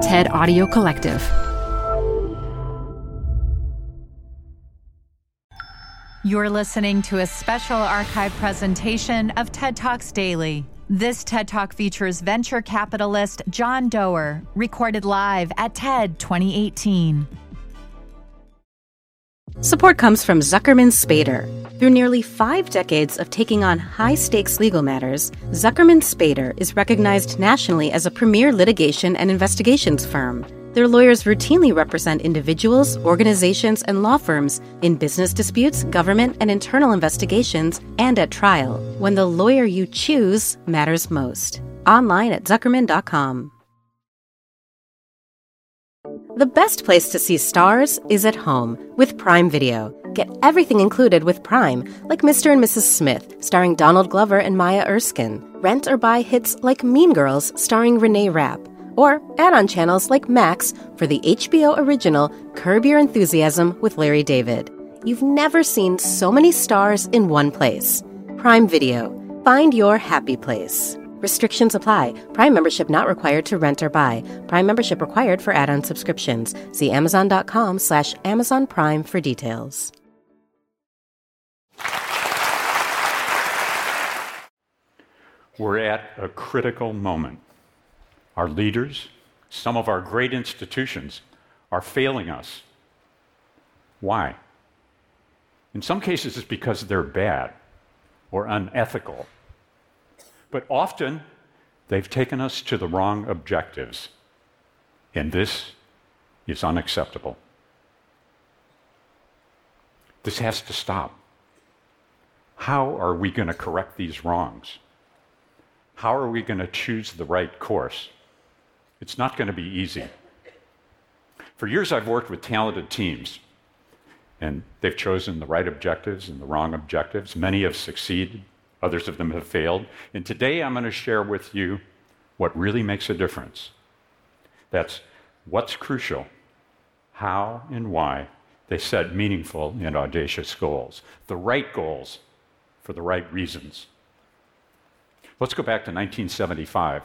TED Audio Collective. You're listening to a special archive presentation of TED Talks Daily. This TED Talk features venture capitalist John Doerr, recorded live at TED 2018. Support comes from Zuckerman Spader. Through nearly five decades of taking on high stakes legal matters, Zuckerman Spader is recognized nationally as a premier litigation and investigations firm. Their lawyers routinely represent individuals, organizations, and law firms in business disputes, government and internal investigations, and at trial, when the lawyer you choose matters most. Online at Zuckerman.com. The best place to see stars is at home with Prime Video. Get everything included with Prime, like Mr. and Mrs. Smith, starring Donald Glover and Maya Erskine. Rent or buy hits like Mean Girls, starring Renee Rapp or add on channels like Max for the HBO original Curb Your Enthusiasm with Larry David. You've never seen so many stars in one place. Prime Video. Find your happy place. Restrictions apply. Prime membership not required to rent or buy. Prime membership required for add-on subscriptions. See Amazon.com slash Amazon Prime for details. We're at a critical moment. Our leaders, some of our great institutions, are failing us. Why? In some cases, it's because they're bad or unethical. But often, they've taken us to the wrong objectives. And this is unacceptable. This has to stop. How are we going to correct these wrongs? How are we going to choose the right course? It's not going to be easy. For years, I've worked with talented teams, and they've chosen the right objectives and the wrong objectives. Many have succeeded, others of them have failed. And today, I'm going to share with you what really makes a difference. That's what's crucial, how and why they set meaningful and audacious goals, the right goals for the right reasons. Let's go back to 1975.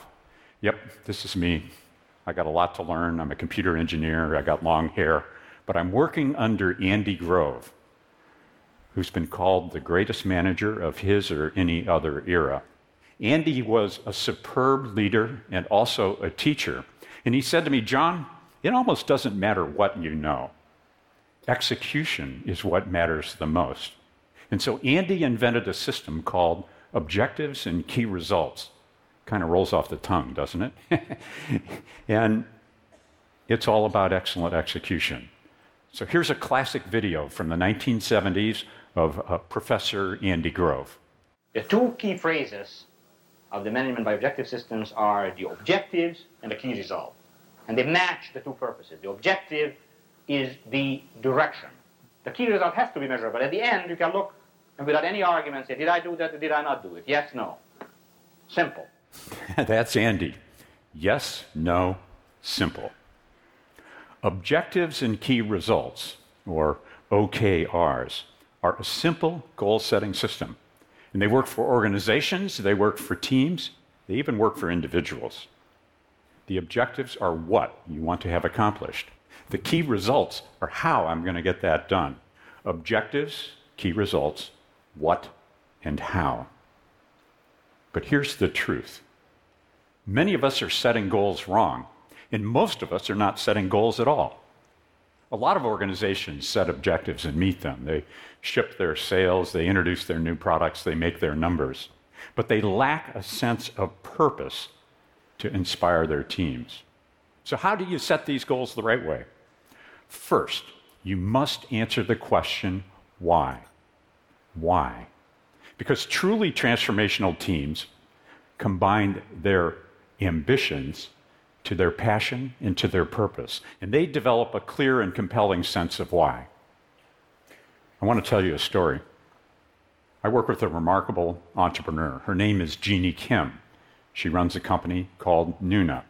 Yep, this is me. I got a lot to learn. I'm a computer engineer, I got long hair, but I'm working under Andy Grove, who's been called the greatest manager of his or any other era. Andy was a superb leader and also a teacher. And he said to me, John, it almost doesn't matter what you know. Execution is what matters the most. And so Andy invented a system called objectives and key results. Kind of rolls off the tongue, doesn't it? and it's all about excellent execution. So here's a classic video from the 1970s of uh, Professor Andy Grove. The two key phrases of the management by objective systems are the objectives and the key result. And they match the two purposes. The objective is the direction. The key result has to be measurable. But at the end, you can look and without any argument say, did I do that or did I not do it? Yes, no. Simple. That's Andy. Yes, no, simple. Objectives and key results, or OKRs, are a simple goal setting system. And they work for organizations, they work for teams, they even work for individuals. The objectives are what you want to have accomplished. The key results are how I'm going to get that done. Objectives, key results, what and how. But here's the truth Many of us are setting goals wrong, and most of us are not setting goals at all. A lot of organizations set objectives and meet them. They ship their sales, they introduce their new products, they make their numbers. But they lack a sense of purpose to inspire their teams. So, how do you set these goals the right way? First, you must answer the question why? Why? Because truly transformational teams combine their ambitions to their passion and to their purpose. And they develop a clear and compelling sense of why. I want to tell you a story. I work with a remarkable entrepreneur. Her name is Jini Kim. She runs a company called Nuna.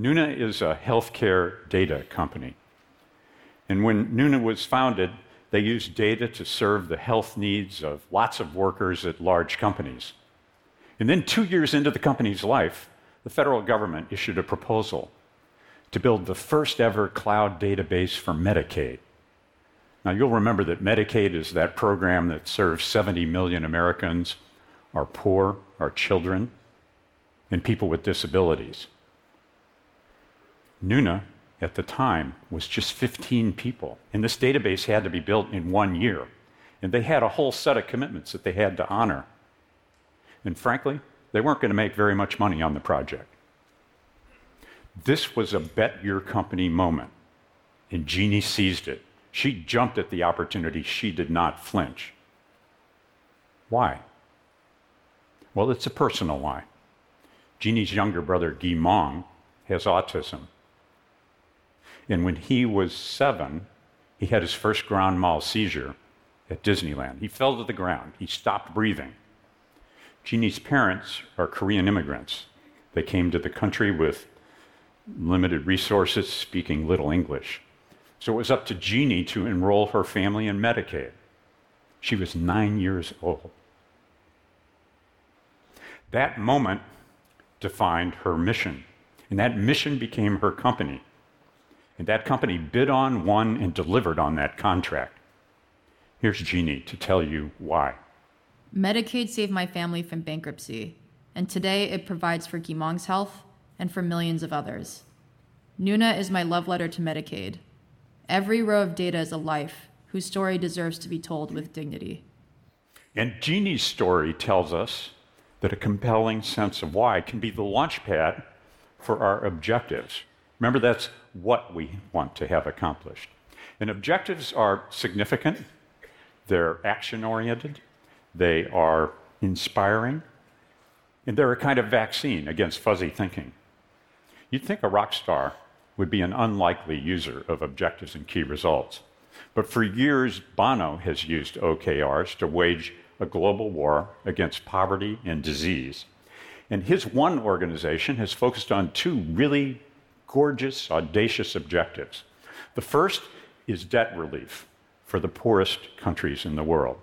Nuna is a healthcare data company. And when Nuna was founded, they used data to serve the health needs of lots of workers at large companies. And then, two years into the company's life, the federal government issued a proposal to build the first ever cloud database for Medicaid. Now, you'll remember that Medicaid is that program that serves 70 million Americans, our poor, our children, and people with disabilities. Nuna, at the time, was just 15 people, and this database had to be built in one year. And they had a whole set of commitments that they had to honor. And frankly, they weren't going to make very much money on the project. This was a bet your company moment, and Jini seized it. She jumped at the opportunity, she did not flinch. Why? Well, it's a personal why. Jini's younger brother, Kai Mun, has autism. And when he was seven, he had his first grand mal seizure at Disneyland. He fell to the ground, he stopped breathing. Jini's parents are Korean immigrants. They came to the country with limited resources, speaking little English. So it was up to Jini to enroll her family in Medicaid. She was nine years old. That moment defined her mission, and that mission became her company. And that company bid on, won, and delivered on that contract. Here's Jini to tell you why. Medicaid saved my family from bankruptcy, and today it provides for Kai Mun's health and for millions of others. Nuna is my love letter to Medicaid. Every row of data is a life whose story deserves to be told with dignity. And Jini's story tells us that a compelling sense of why can be the launchpad for our objectives. Remember, that's what we want to have accomplished. And objectives are significant, they're action oriented, they are inspiring, and they're a kind of vaccine against fuzzy thinking. You'd think a rock star would be an unlikely user of objectives and key results. But for years, Bono has used OKRs to wage a global war against poverty and disease. And his one organization has focused on two really gorgeous, audacious objectives. The first is debt relief for the poorest countries in the world.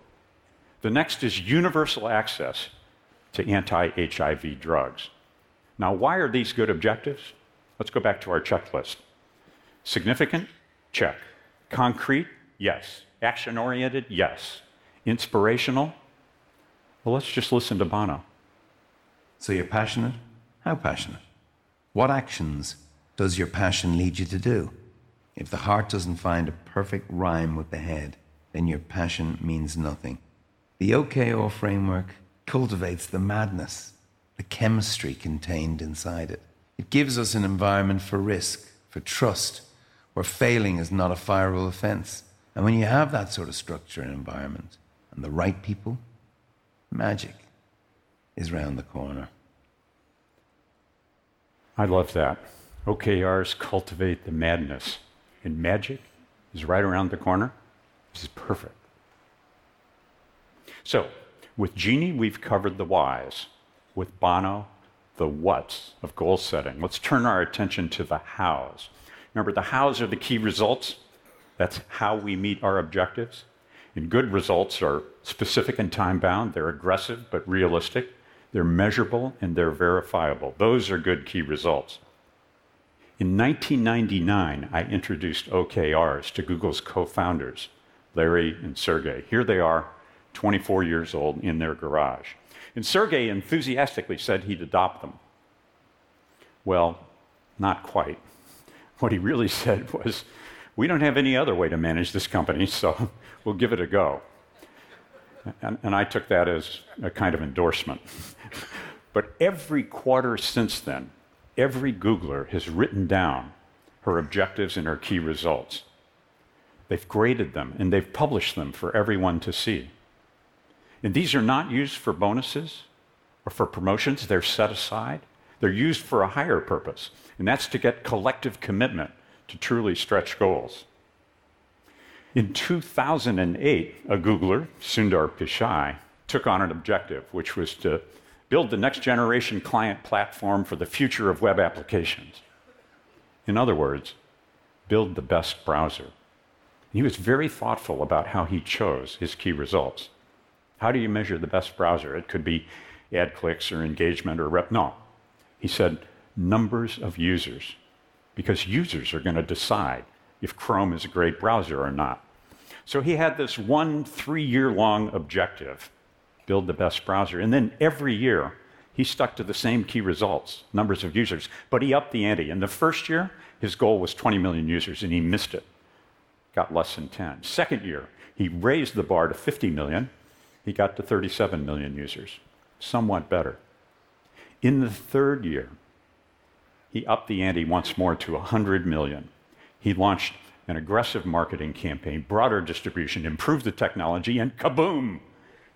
The next is universal access to anti HIV drugs. Now, why are these good objectives? Let's go back to our checklist. Significant? Check. Concrete? Yes. Action oriented? Yes. Inspirational? Well, let's just listen to Bono. So you're passionate? How passionate? What actions does your passion lead you to do? If the heart doesn't find a perfect rhyme with the head, then your passion means nothing. The OKR framework cultivates the madness, the chemistry contained inside it. It gives us an environment for risk, for trust, where failing is not a fireable offense. And when you have that sort of structure and environment, and the right people, magic is round the corner. I love that. OKRs cultivate the madness, and magic is right around the corner. This is perfect. So, with Jini, we've covered the whys. With Bono, the whats of goal setting. Let's turn our attention to the hows. Remember, the hows are the key results. That's how we meet our objectives. And good results are specific and time bound, they're aggressive but realistic, they're measurable, and they're verifiable. Those are good key results. In 1999, I introduced OKRs to Google's co founders, Larry and Sergey. Here they are, 24 years old, in their garage. And Sergey enthusiastically said he'd adopt them. Well, not quite. What he really said was, We don't have any other way to manage this company, so we'll give it a go. And, and I took that as a kind of endorsement. but every quarter since then, every Googler has written down her objectives and her key results. They've graded them and they've published them for everyone to see. And these are not used for bonuses or for promotions, they're set aside. They're used for a higher purpose, and that's to get collective commitment to truly stretch goals. In 2008, a Googler, Sundar Pichai, took on an objective, which was to build the next generation client platform for the future of web applications. In other words, build the best browser. He was very thoughtful about how he chose his key results. How do you measure the best browser? It could be ad clicks or engagement or rep. No. He said numbers of users because users are going to decide if Chrome is a great browser or not. So he had this one three year long objective build the best browser. And then every year, he stuck to the same key results, numbers of users, but he upped the ante. In the first year, his goal was 20 million users, and he missed it. Got less than 10. Second year, he raised the bar to 50 million. He got to 37 million users, somewhat better. In the third year, he upped the ante once more to 100 million. He launched an aggressive marketing campaign, broader distribution, improved the technology, and kaboom!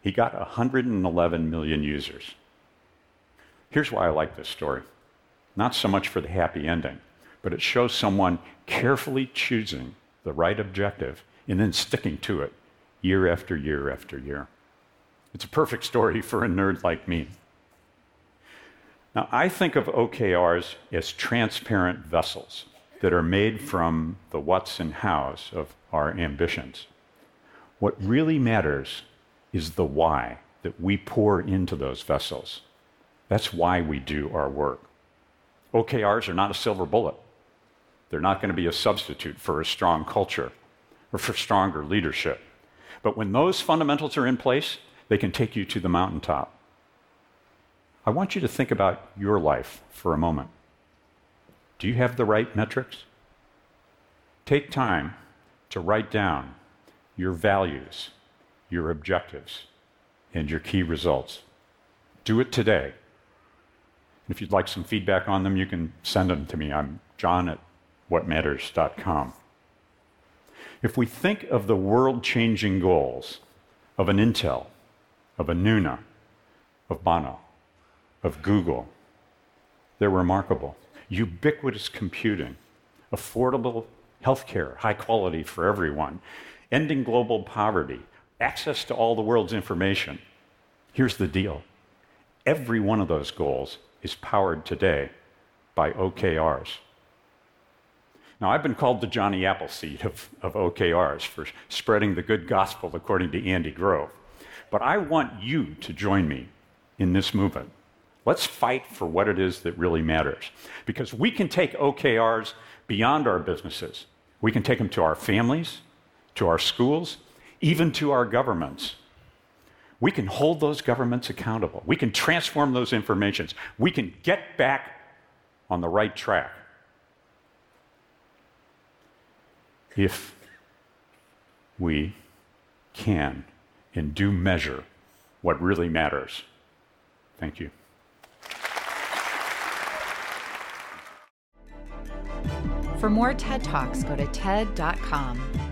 He got 111 million users. Here's why I like this story not so much for the happy ending, but it shows someone carefully choosing the right objective and then sticking to it year after year after year. It's a perfect story for a nerd like me. Now, I think of OKRs as transparent vessels that are made from the what's and how's of our ambitions. What really matters is the why that we pour into those vessels. That's why we do our work. OKRs are not a silver bullet. They're not going to be a substitute for a strong culture or for stronger leadership. But when those fundamentals are in place, they can take you to the mountaintop. I want you to think about your life for a moment. Do you have the right metrics? Take time to write down your values, your objectives, and your key results. Do it today. And if you'd like some feedback on them, you can send them to me. I'm john at whatmatters.com. If we think of the world changing goals of an Intel, of a Nuna, of Bono, of Google, they're remarkable. Ubiquitous computing, affordable healthcare, high quality for everyone, ending global poverty, access to all the world's information. Here's the deal every one of those goals is powered today by OKRs. Now, I've been called the Johnny Appleseed of, of OKRs for spreading the good gospel according to Andy Grove. But I want you to join me in this movement. Let's fight for what it is that really matters. Because we can take OKRs beyond our businesses. We can take them to our families, to our schools, even to our governments we can hold those governments accountable. We can transform those informations. We can get back on the right track. If we can in due measure what really matters. Thank you. For more TED Talks, go to TED.com.